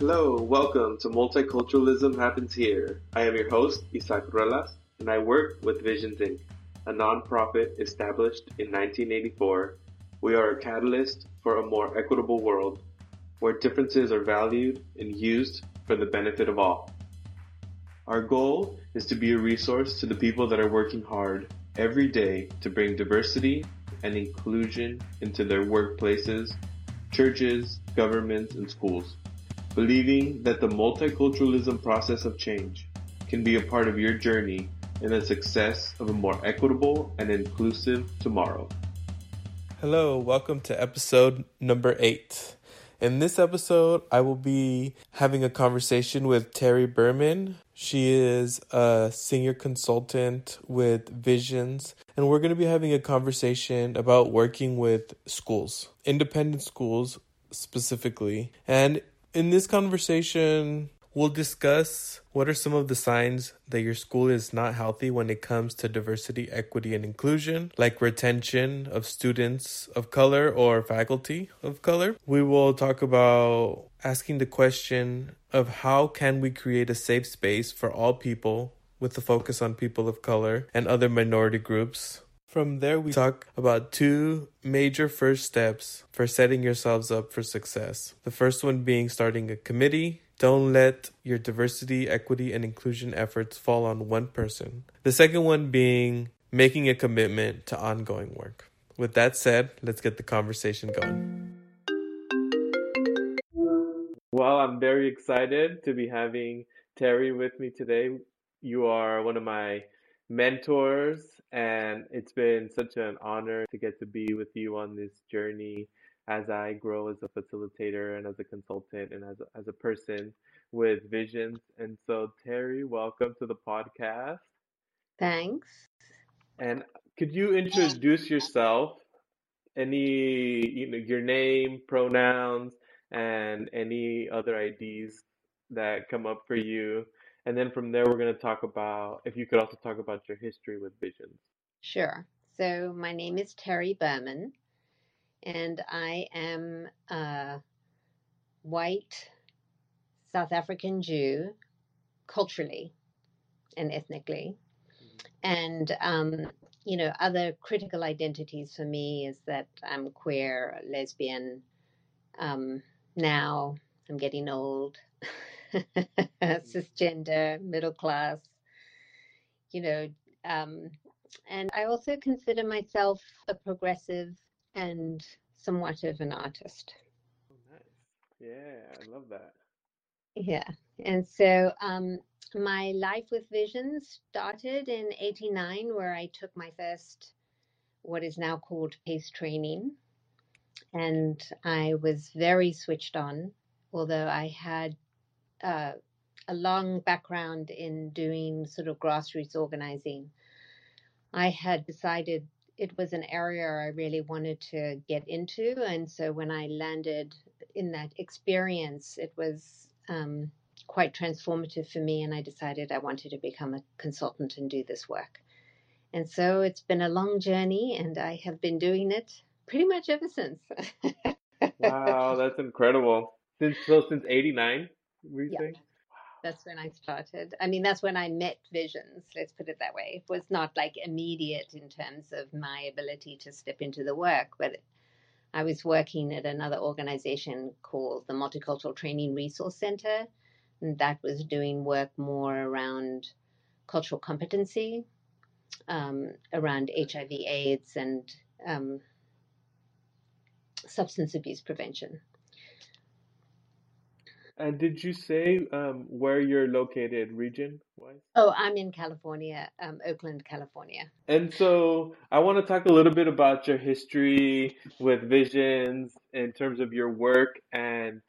Hello, welcome to Multiculturalism Happens Here. I am your host, Isaac Ruelas, and I work with Visions Inc., a nonprofit established in 1984. We are a catalyst for a more equitable world where differences are valued and used for the benefit of all. Our goal is to be a resource to the people that are working hard every day to bring diversity and inclusion into their workplaces, churches, governments, and schools believing that the multiculturalism process of change can be a part of your journey in the success of a more equitable and inclusive tomorrow. Hello, welcome to episode number eight. In this episode, I will be having a conversation with Terry Berman. She is a senior consultant with Visions, and we're going to be having a conversation about working with schools, independent schools specifically. And in this conversation, we'll discuss what are some of the signs that your school is not healthy when it comes to diversity, equity, and inclusion, like retention of students of color or faculty of color. We will talk about asking the question of how can we create a safe space for all people with the focus on people of color and other minority groups from there, we talk about two major first steps for setting yourselves up for success. The first one being starting a committee. Don't let your diversity, equity, and inclusion efforts fall on one person. The second one being making a commitment to ongoing work. With that said, let's get the conversation going. Well, I'm very excited to be having Terry with me today. You are one of my mentors, and it's been such an honor to get to be with you on this journey as I grow as a facilitator and as a consultant and as a, as a person with visions. And so, Terry, welcome to the podcast. Thanks. And could you introduce yourself? Any, you know, your name, pronouns, and any other IDs that come up for you and then from there, we're going to talk about if you could also talk about your history with visions. Sure. So, my name is Terry Berman, and I am a white South African Jew, culturally and ethnically. Mm-hmm. And, um, you know, other critical identities for me is that I'm queer, lesbian. Um, now I'm getting old. cisgender, middle class, you know. Um, and I also consider myself a progressive and somewhat of an artist. Oh, nice. Yeah, I love that. Yeah. And so um, my life with visions started in 89, where I took my first, what is now called PACE training. And I was very switched on, although I had uh, a long background in doing sort of grassroots organizing, I had decided it was an area I really wanted to get into. And so when I landed in that experience, it was um, quite transformative for me. And I decided I wanted to become a consultant and do this work. And so it's been a long journey, and I have been doing it pretty much ever since. wow, that's incredible. Since so since '89 yeah. That's when I started. I mean, that's when I met Visions, let's put it that way. It was not like immediate in terms of my ability to step into the work, but I was working at another organization called the Multicultural Training Resource Center, and that was doing work more around cultural competency, um, around HIV/AIDS, and um, substance abuse prevention. And did you say um, where you're located region wise? Oh, I'm in California, um, Oakland, California. And so I want to talk a little bit about your history with Visions in terms of your work and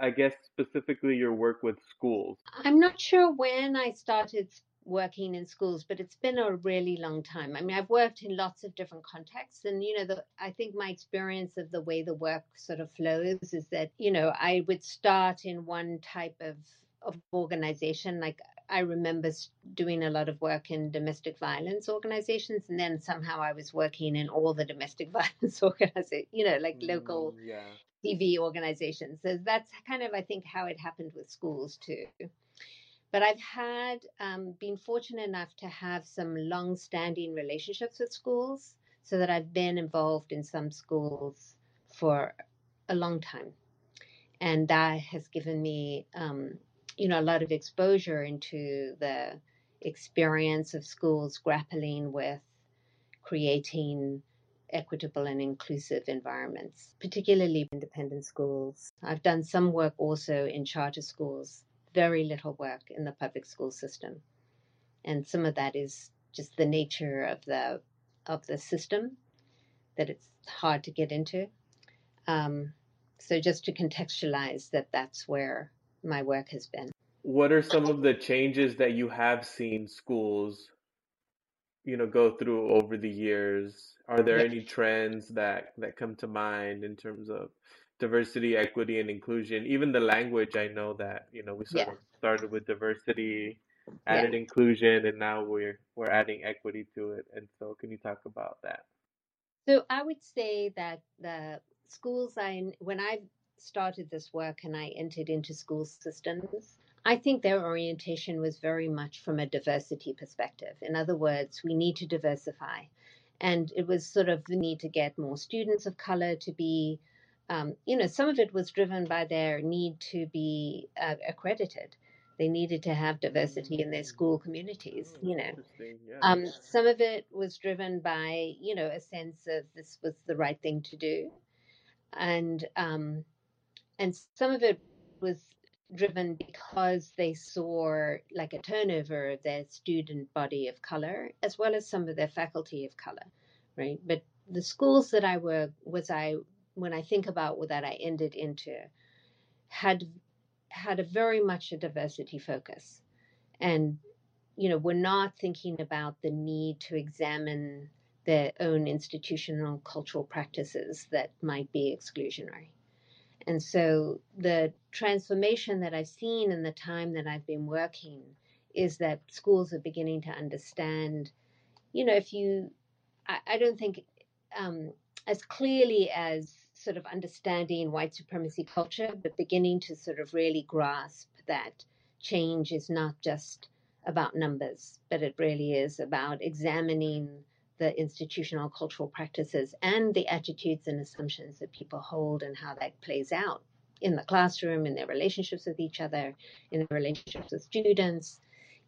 I guess specifically your work with schools. I'm not sure when I started working in schools, but it's been a really long time. I mean, I've worked in lots of different contexts, and you know, the, I think my experience of the way the work sort of flows is that you know I would start in one type of of organization, like I remember doing a lot of work in domestic violence organizations, and then somehow I was working in all the domestic violence organizations, you know, like local, mm, yeah. DV organizations. So that's kind of, I think, how it happened with schools too. But I've had um, been fortunate enough to have some long-standing relationships with schools, so that I've been involved in some schools for a long time, and that has given me, um, you know, a lot of exposure into the experience of schools grappling with creating equitable and inclusive environments, particularly independent schools. I've done some work also in charter schools, very little work in the public school system. And some of that is just the nature of the of the system that it's hard to get into. Um, so just to contextualize that that's where my work has been. What are some of the changes that you have seen schools you know go through over the years are there any trends that that come to mind in terms of diversity equity and inclusion even the language i know that you know we sort Yeah. of started with diversity Yeah. added inclusion and now we're we're adding equity to it and so can you talk about that So I would say that the schools I when I started this work and I entered into school systems, I think their orientation was very much from a diversity perspective. In other words, we need to diversify, and it was sort of the need to get more students of color to be. Um, you know, some of it was driven by their need to be uh, accredited. They needed to have diversity in their school communities. Hmm, You know, yeah um, some of it was driven by, you know, a sense of this was the right thing to do, and um, and some of it was driven because they saw like a turnover of their student body of color as well as some of their faculty of color, right? But the schools that I were was I when I think about what that I ended into had had a very much a diversity focus and you know, we're not thinking about the need to examine their own institutional cultural practices that might be exclusionary. And so the transformation that I've seen in the time that I've been working is that schools are beginning to understand, you know, if you, I, I don't think um, as clearly as sort of understanding white supremacy culture, but beginning to sort of really grasp that change is not just about numbers, but it really is about examining the institutional cultural practices and the attitudes and assumptions that people hold and how that plays out in the classroom, in their relationships with each other, in their relationships with students.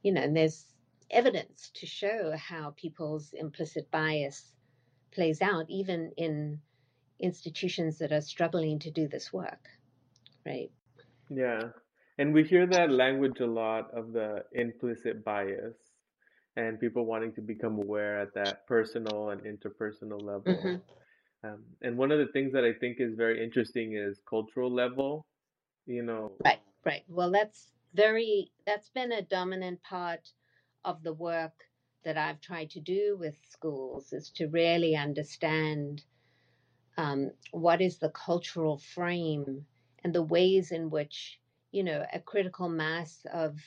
You know, and there's evidence to show how people's implicit bias plays out, even in institutions that are struggling to do this work, right? Yeah. And we hear that language a lot of the implicit bias and people wanting to become aware at that personal and interpersonal level. hmm Um, and one of the things that I think is very interesting is cultural level. You know, Right, right. Well, that's very, that's been a dominant part of the work that I've tried to do with schools is to really understand um, what is the cultural frame and the ways in which, you know, a critical mass of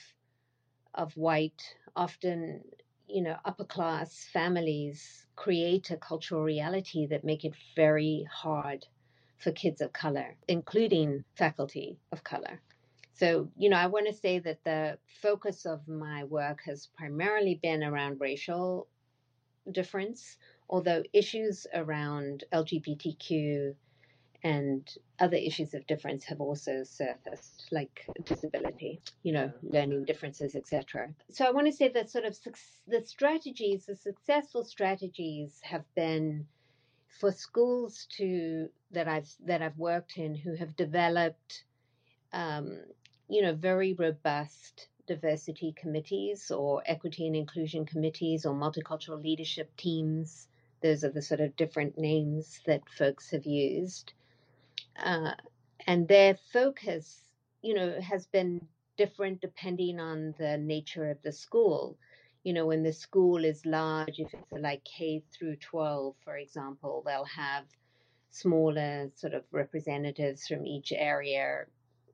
of white, often, you know, upper class families create a cultural reality that make it very hard for kids of color, including faculty of color. So, you know, I want to say that the focus of my work has primarily been around racial difference, although issues around LGBTQ and other issues of difference have also surfaced, like disability, you know, learning differences, etc. So I want to say that sort of the strategies, the successful strategies, have been for schools to that I've that I've worked in who have developed, um, you know, very robust diversity committees or equity and inclusion committees or multicultural leadership teams. Those are the sort of different names that folks have used uh, and their focus, you know, has been different depending on the nature of the school. You know, when the school is large, if it's like K through 12, for example, they'll have smaller sort of representatives from each area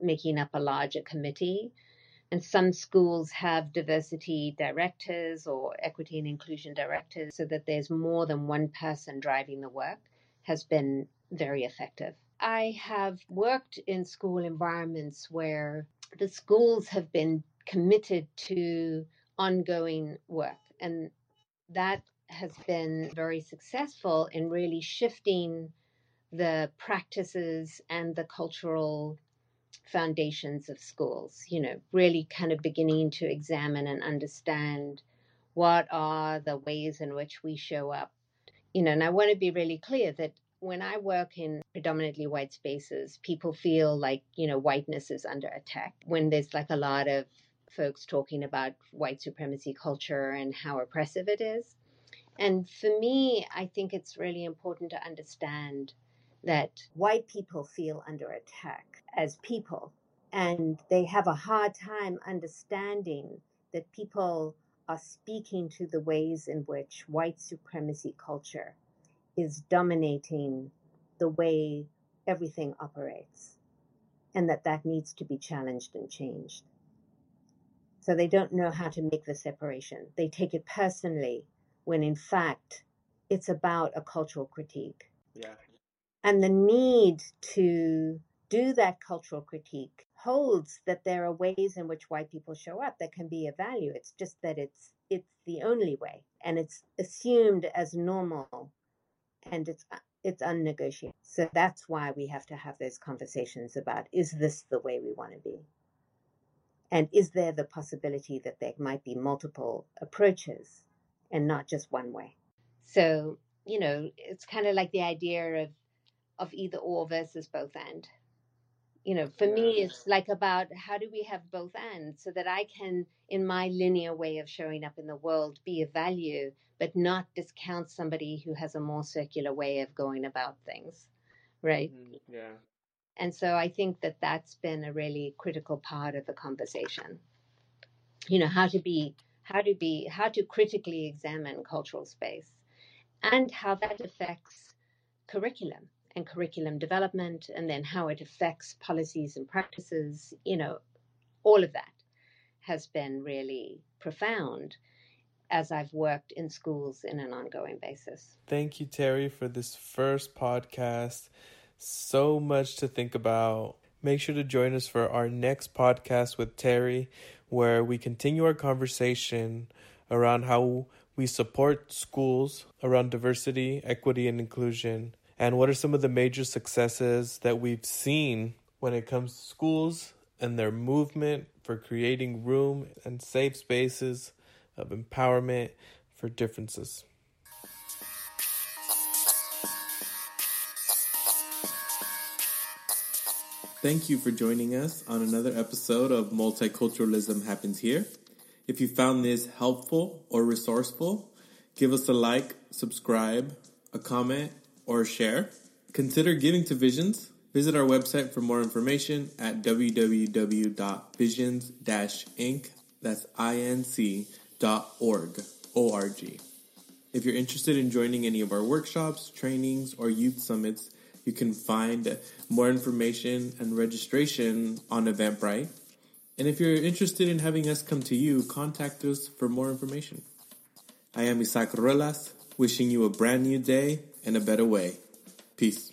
making up a larger committee. And some schools have diversity directors or equity and inclusion directors so that there's more than one person driving the work has been very effective. I have worked in school environments where the schools have been committed to ongoing work, and that has been very successful in really shifting the practices and the cultural foundations of schools, you know, really kind of beginning to examine and understand what are the ways in which we show up. You know, and I want to be really clear that when I work in predominantly white spaces, people feel like, you know, whiteness is under attack. When there's like a lot of folks talking about white supremacy culture and how oppressive it is. And for me, I think it's really important to understand that white people feel under attack as people. And they have a hard time understanding that people are speaking to the ways in which white supremacy culture is dominating the way everything operates and that that needs to be challenged and changed. So they don't know how to make the separation. They take it personally when in fact it's about a cultural critique. Yeah. And the need to do that cultural critique holds that there are ways in which white people show up that can be of value. It's just that it's it's the only way and it's assumed as normal and it's uh, it's unnegotiable. So that's why we have to have those conversations about is this the way we want to be? And is there the possibility that there might be multiple approaches and not just one way? So, you know, it's kind of like the idea of of either or versus both and you know for me it's like about how do we have both ends so that i can in my linear way of showing up in the world be of value but not discount somebody who has a more circular way of going about things right? Mm, Yeah. and so i think that that's been a really critical part of the conversation. You know how to be how to be how to critically examine cultural space and how that affects curriculum and curriculum development and then how it affects policies and practices you know all of that has been really profound as i've worked in schools in an ongoing basis Thank you, Terry, for this first podcast. So much to think about. Make sure to join us for our next podcast with Terry, where we continue our conversation around how we support schools around diversity, equity, and inclusion, and what are some of the major successes that we've seen when it comes to schools and their movement for creating room and safe spaces of empowerment for differences. Thank you for joining us on another episode of Multiculturalism Happens Here. If you found this helpful or resourceful, give us a like, subscribe, a comment, or share. Consider giving to Visions. Visit our website for more information at www.visions-inc, that's I-N-C, dot org, O-R-G. If you're interested in joining any of our workshops, trainings, or youth summits, you can find more information and registration on Eventbrite. And if you're interested in having us come to you, contact us for more information. I am Isaac Ruelas, wishing you a brand new day and a better way. Peace.